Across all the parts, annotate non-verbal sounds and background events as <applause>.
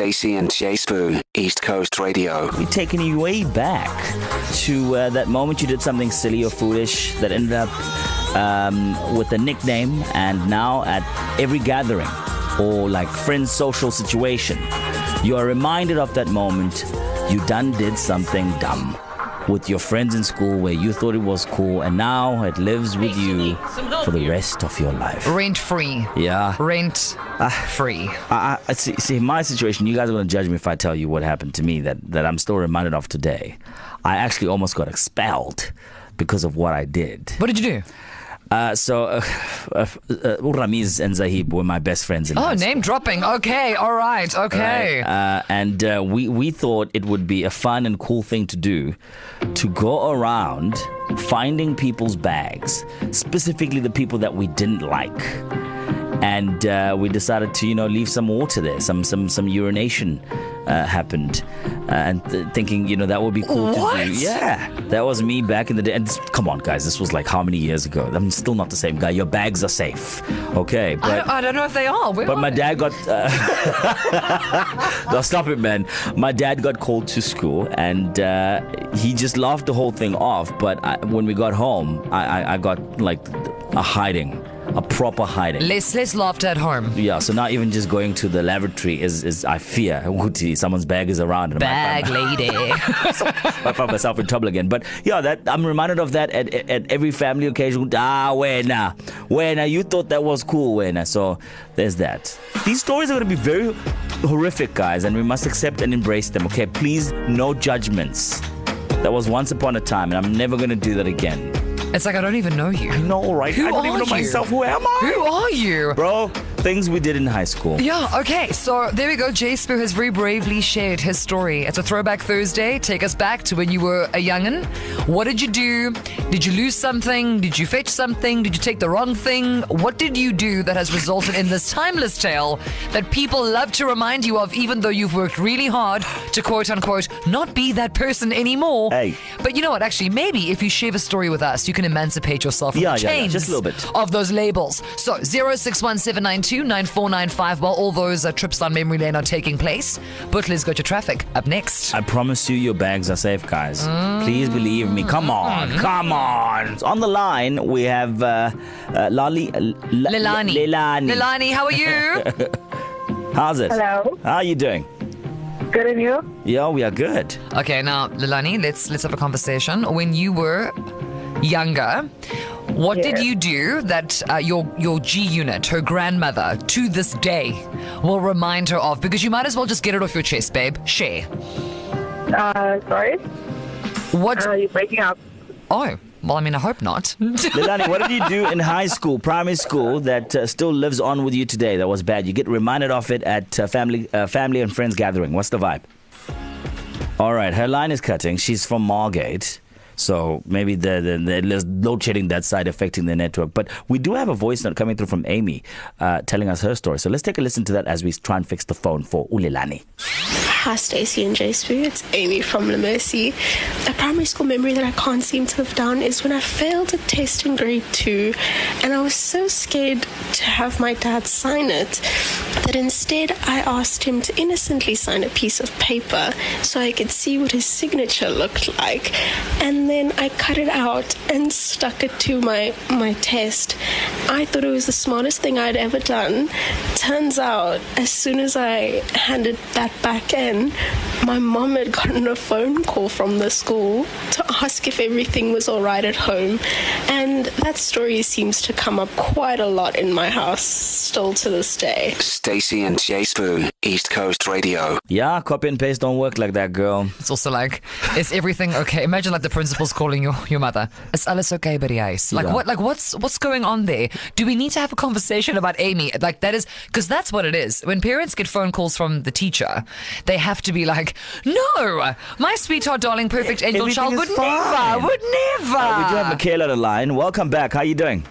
Stacy and Jay Spoo, East Coast Radio. We're taking you way back to uh, that moment you did something silly or foolish that ended up um, with a nickname, and now at every gathering or like friends' social situation, you are reminded of that moment you done did something dumb with your friends in school where you thought it was cool, and now it lives with you for the rest of your life. Rent free. Yeah. Rent free. I, I see, see my situation. You guys are going to judge me if I tell you what happened to me that, that I'm still reminded of today. I actually almost got expelled because of what I did. What did you do? Uh, so, uh, uh, uh, Ramiz and Zahib were my best friends in Oh, name dropping. Okay, all right, okay. Right? Uh, and uh, we, we thought it would be a fun and cool thing to do to go around finding people's bags, specifically the people that we didn't like. And uh, we decided to, you know, leave some water there. Some some some urination uh, happened, uh, and th- thinking, you know, that would be cool to What? do. Yeah, that was me back in the day. And this, come on, guys, this was like how many years ago? I'm still not the same guy. Your bags are safe, okay? I, But don't, I don't know if they are. Where but are my they? dad got. Uh, <laughs> no, stop it, man. My dad got called to school, and uh, he just laughed the whole thing off. But I, when we got home, I, I, I got like a hiding, a proper hiding. Less, less laughter at home. yeah, so not even just going to the lavatory is, is I fear <laughs> someone's bag is around and Bag <laughs> lady. find, <laughs> I find myself in trouble again. But yeah, that I'm reminded of that at, at, at every family occasion. Ah, wena, wena, you thought that was cool, wena. So there's that. These stories are going to be very horrific, guys, and we must accept and embrace them. Okay, please, no judgments. That was once upon a time, and I'm never going to do that again. It's like I don't even know you. No, right? Who I don't are even know you? myself. Who am I? Who are you? Bro, things we did in high school. Yeah, okay, so there we go. Jay Spoo has very bravely shared his story. It's a throwback Thursday. Take us back to when you were a young'un. What did you do? Did you lose something? Did you fetch something? Did you take the wrong thing? What did you do that has resulted in this timeless tale that people love to remind you of, even though you've worked really hard to quote unquote not be that person anymore? Hey. But you know what? Actually, maybe if you share a story with us, you can emancipate yourself from Yeah, the yeah, yeah, chains just a little bit. of those labels. So 0617929495 while all those uh, trips down memory lane are taking place. Butler's Go to Traffic up next. I promise you, your bags are safe, guys. Please believe me. Come on, come on. On the line, we have uh, uh, Lali, uh, L- Lilani. Lilani. Lilani, how are you? <laughs> How's it? Hello. How are you doing? Good and you? Yeah, we are good. okay, now Lilani, let's let's have a conversation. When you were younger, what did you do that uh, your your G unit, her grandmother, to this day will remind her of? Because you might as well just get it off your chest, babe. Share. Uh, sorry? What? Uh, you're breaking up. oh, well, I mean, I hope not. <laughs> Lilani, what did you do in high school, primary school, that uh, still lives on with you today that was bad? You get reminded of it at uh, family, uh, family and friends gathering. What's the vibe? All right, her line is cutting. She's from Margate. So maybe the, the, the there's load shedding that side affecting the network. But we do have a voice note coming through from Amy uh, telling us her story. So let's take a listen to that as we try and fix the phone for Ulilani. Hi, Stacey and Spoo. It's Amy from La Mercy. A primary school memory that I can't seem to live down is when I failed a test in grade two, and I was so scared to have my dad sign it that instead I asked him to innocently sign a piece of paper so I could see what his signature looked like, and then I cut it out and stuck it to my my test. I thought it was the smartest thing I'd ever done. Turns out, as soon as I handed that back in, my mom had gotten a phone call from the school to ask if everything was all right at home. And that story seems to come up quite a lot in my house still to this day. Stacy and Jay Spoo, East Coast Radio. Yeah, copy and paste don't work like that, girl. It's also like, is everything okay? Imagine like the principal's calling your, your mother. Is alles okay, buddy ice? Like Yeah. what? Like what's what's going on there? Do we need to have a conversation about Amy? Like that is because that's what it is. When parents get phone calls from the teacher, they have to be like, no, my sweetheart, darling, perfect angel Everything child would fine." never, would never. Uh, we do have Michaela on the line. Welcome back. How are you doing?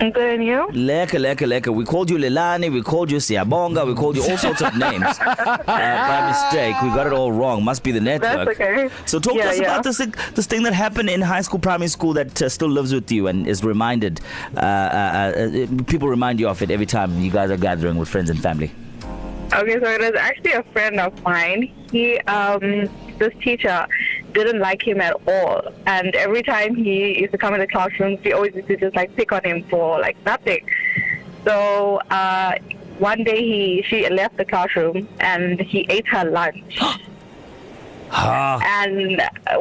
I'm good and you? Leka, leka, leka. We called you Lilani, we called you Siabonga, we called you all sorts of names. <laughs> Uh, by mistake, we got it all wrong. Must be the network. That's okay. So talk to us yeah. about this this thing that happened in high school, primary school that uh, still lives with you and is reminded. Uh, uh, uh, uh, people remind you of it every time you guys are gathering with friends and family. Okay, so it was actually a friend of mine. He, um, this teacher didn't like him at all. And every time he used to come in the classroom, she always used to just like pick on him for like nothing. So, uh, one day he, she left the classroom and he ate her lunch. <gasps> Ah, And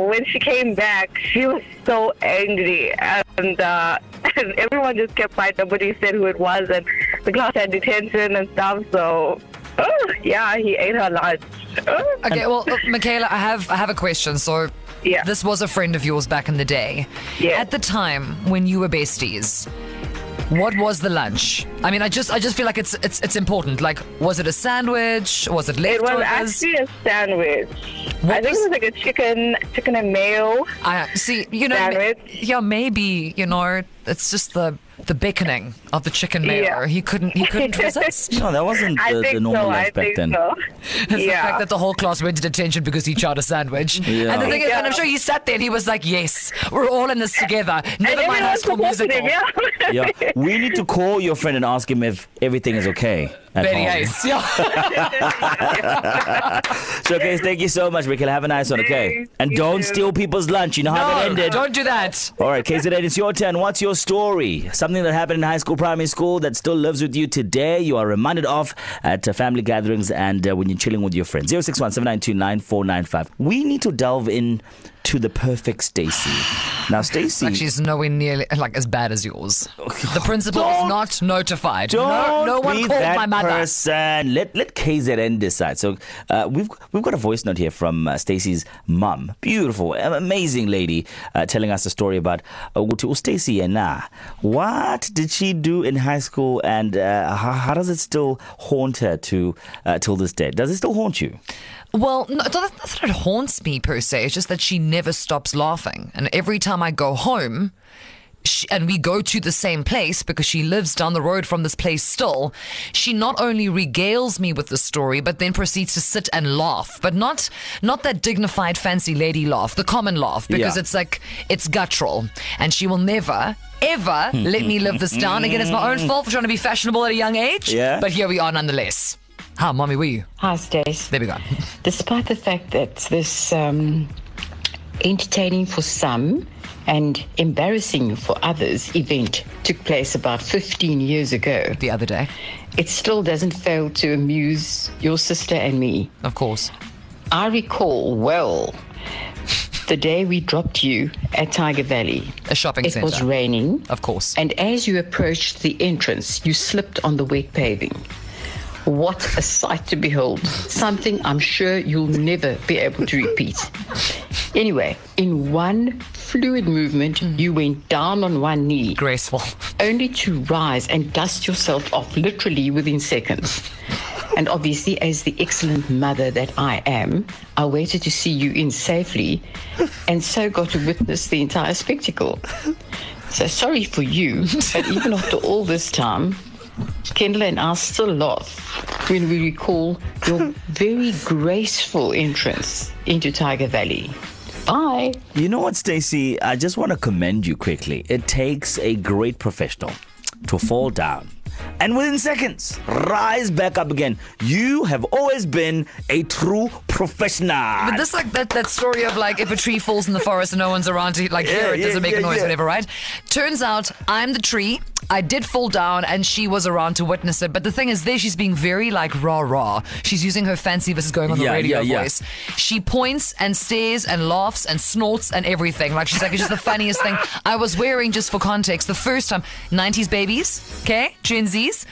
when she came back, she was so angry, and, uh, <laughs> and everyone just kept quiet. Nobody said who it was, and the class had detention and stuff. So, oh, yeah, he ate her lunch. Oh, Okay, well, look, Michaela, I have I have a question. So, Yeah. this was a friend of yours back in the day. Yeah. At the time when you were besties, what was the lunch? I mean, I just I just feel like it's it's it's important. Like, was it a sandwich? Was it it was actually a sandwich. What I think was- it was like a chicken, chicken and mayo. I see. You know, Sandwich. yeah, maybe you know, it's just the the beckoning of the chicken mayo. Yeah. He couldn't he couldn't <laughs> resist. no, that wasn't the, the normal so. lunch I back think then. so. <laughs> It's the fact that the whole class went to detention because he tried a sandwich. Yeah. And the thing is, and I'm sure he sat there and he was like, "Yes, we're all in this together. and Never mind High School Musical." him, yeah. Yeah, <laughs> we need to call your friend and ask him if everything is okay. At Very home. nice. Yeah. Showcase, thank you so much, Michaela. Have a nice one, okay? And you don't too. steal people's lunch. You know how that ended. don't do that. All right, KZN, it's your turn. What's your story? Something that happened in high school, primary school that still lives with you today. You are reminded of at uh, family gatherings and uh, when you're chilling with your friends. 061 792 9495. We need to delve in to the perfect Stacy. Now, Stacy. Like she's nowhere near like as bad as yours. The principal is not notified. Don't no, no one be called that my mother. person. Let let KZN decide. So uh, we've we've got a voice note here from uh, Stacey's mum. Beautiful, amazing lady, uh, telling us a story about uh, Stacey and What did she do in high school, and uh, how, how does it still haunt her to uh, till this day? Does it still haunt you? Well, no, not that it haunts me per se. It's just that she never stops laughing, and every time I go home. She, and we go to the same place because she lives down the road from this place still. She not only regales me with the story, but then proceeds to sit and laugh, but not not that dignified, fancy lady laugh, the common laugh, because Yeah. it's like it's guttural, and she will never. Ever <laughs> let me live this down. Again, it's my own fault for trying to be fashionable at a young age. Yeah. But here we are nonetheless. How, mommy, were you? Hi, Stace. There we go. <laughs> Despite the fact that this um, entertaining for some and embarrassing for others event took place about 15 years ago, The other day, it still doesn't fail to amuse your sister and me. of course. I recall well the day we dropped you at Tyger Valley. A shopping center. It was raining. Of course. And as you approached the entrance, you slipped on the wet paving. What a sight to behold. Something I'm sure you'll never be able to repeat. Anyway, in one fluid movement, mm. you went down on one knee, Graceful. only to rise and dust yourself off literally within seconds. And obviously, as the excellent mother that I am, I waited to see you in safely and so got to witness the entire spectacle. So sorry for you, but even after all this time, Kendall and I still laugh when we recall your <laughs> very graceful entrance into Tyger Valley. Bye. You know what, Stacy? I just want to commend you quickly. It takes a great professional to fall down and within seconds rise back up again. You have always been a true professional. But this like that, that story of like if a tree falls in the forest and no one's around to like hear Yeah, it, does yeah, it make yeah, a noise, yeah. whatever, right? Turns out I'm the tree. I did fall down and she was around to witness it. But the thing is, there she's being very like rah rah. She's using her fancy, versus going on the Yeah, radio yeah, yeah. voice. She points and stares and laughs and snorts and everything. Like she's like, it's just the funniest thing. I was wearing, just for context, the first time, 90s babies, okay? Gen Zs.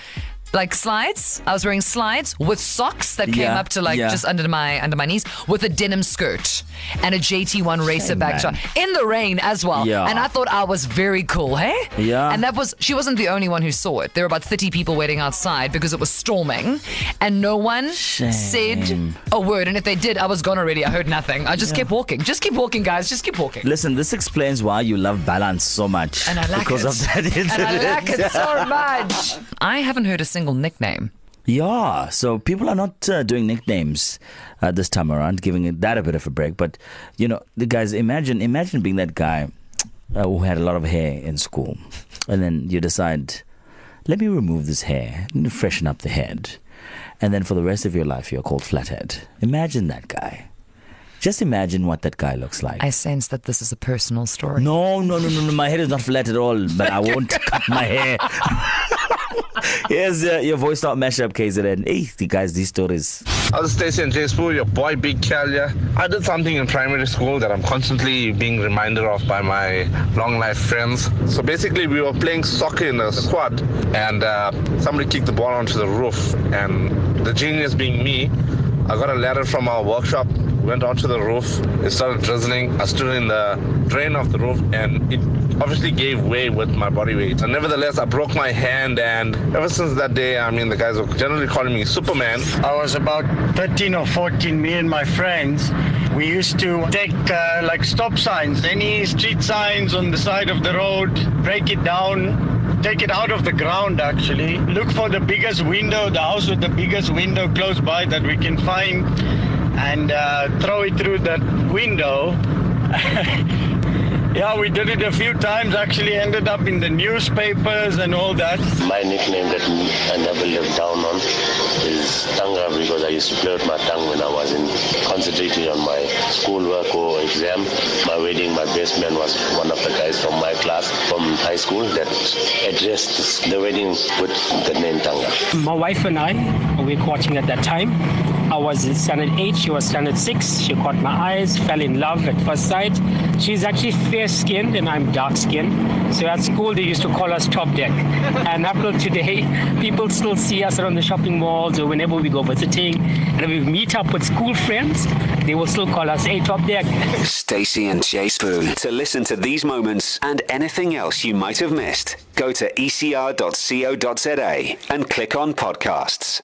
Like slides, I was wearing slides with socks that came Yeah, up to like yeah. just under my under my knees with a denim skirt and a JT1 racer back man. top in the rain as well. Yeah. And I thought I was very cool, hey? Yeah. And that was she wasn't the only one who saw it. There were about 30 people waiting outside because it was storming and no one said a word. And if they did, I was gone already. I heard nothing. I just kept walking. Just keep walking, guys. Just keep walking. Listen, this explains why you love balance so much. And I like because it. of that incident. and I like it so <laughs> much. I haven't heard a single nickname. Yeah, so people are not uh, doing nicknames uh, this time around, giving it that a bit of a break. But you know, the guys, imagine, imagine being that guy uh, who had a lot of hair in school, and then you decide, let me remove this hair, me freshen up the head, and then for the rest of your life you're called Flathead. Imagine that guy. Just imagine what that guy looks like. I sense that this is a personal story. No, no, no, no, no. My head is not flat at all, but I won't <laughs> cut my hair. Here's uh, your voice start mashup, KZN. Hey, the guys, these stories. I was Jay Spoo, your boy Big here. I did something in primary school that I'm constantly being reminded of by my long life friends. So basically, we were playing soccer in a squad, and uh, somebody kicked the ball onto the roof. And the genius being me, I got a ladder from our workshop, went onto the roof, it started drizzling. I stood in the drain of the roof, and it obviously gave way with my body weight. And nevertheless, I broke my hand, and ever since that day, I mean, the guys were generally calling me Superman. I was about 13 or 14, me and my friends. We used to take uh, like stop signs, any street signs on the side of the road, break it down, take it out of the ground actually. Look for the biggest window, the house with the biggest window close by that we can find, and uh, throw it through that window. <laughs> yeah, we did it a few times, actually ended up in the newspapers and all that. My nickname that I never lived down on is used to play with my tongue when I was in concentrating on my schoolwork or exam. My wedding, my best man was one of the guys from my class from high school that addressed the wedding with the name Tanga. My wife and I, we were watching at that time. I was in standard 8, she was standard 6. She caught my eyes, fell in love at first sight. She's actually fair skinned and I'm dark skinned. So at school, they used to call us Top Deck. and up till today, <laughs> people still see us around the shopping malls or whenever we go visiting. And if we meet up with school friends, they will still call us A Top Deck. Stacy and Jay Spoo. To listen to these moments and anything else you might have missed, go to ecr.co.za and click on podcasts.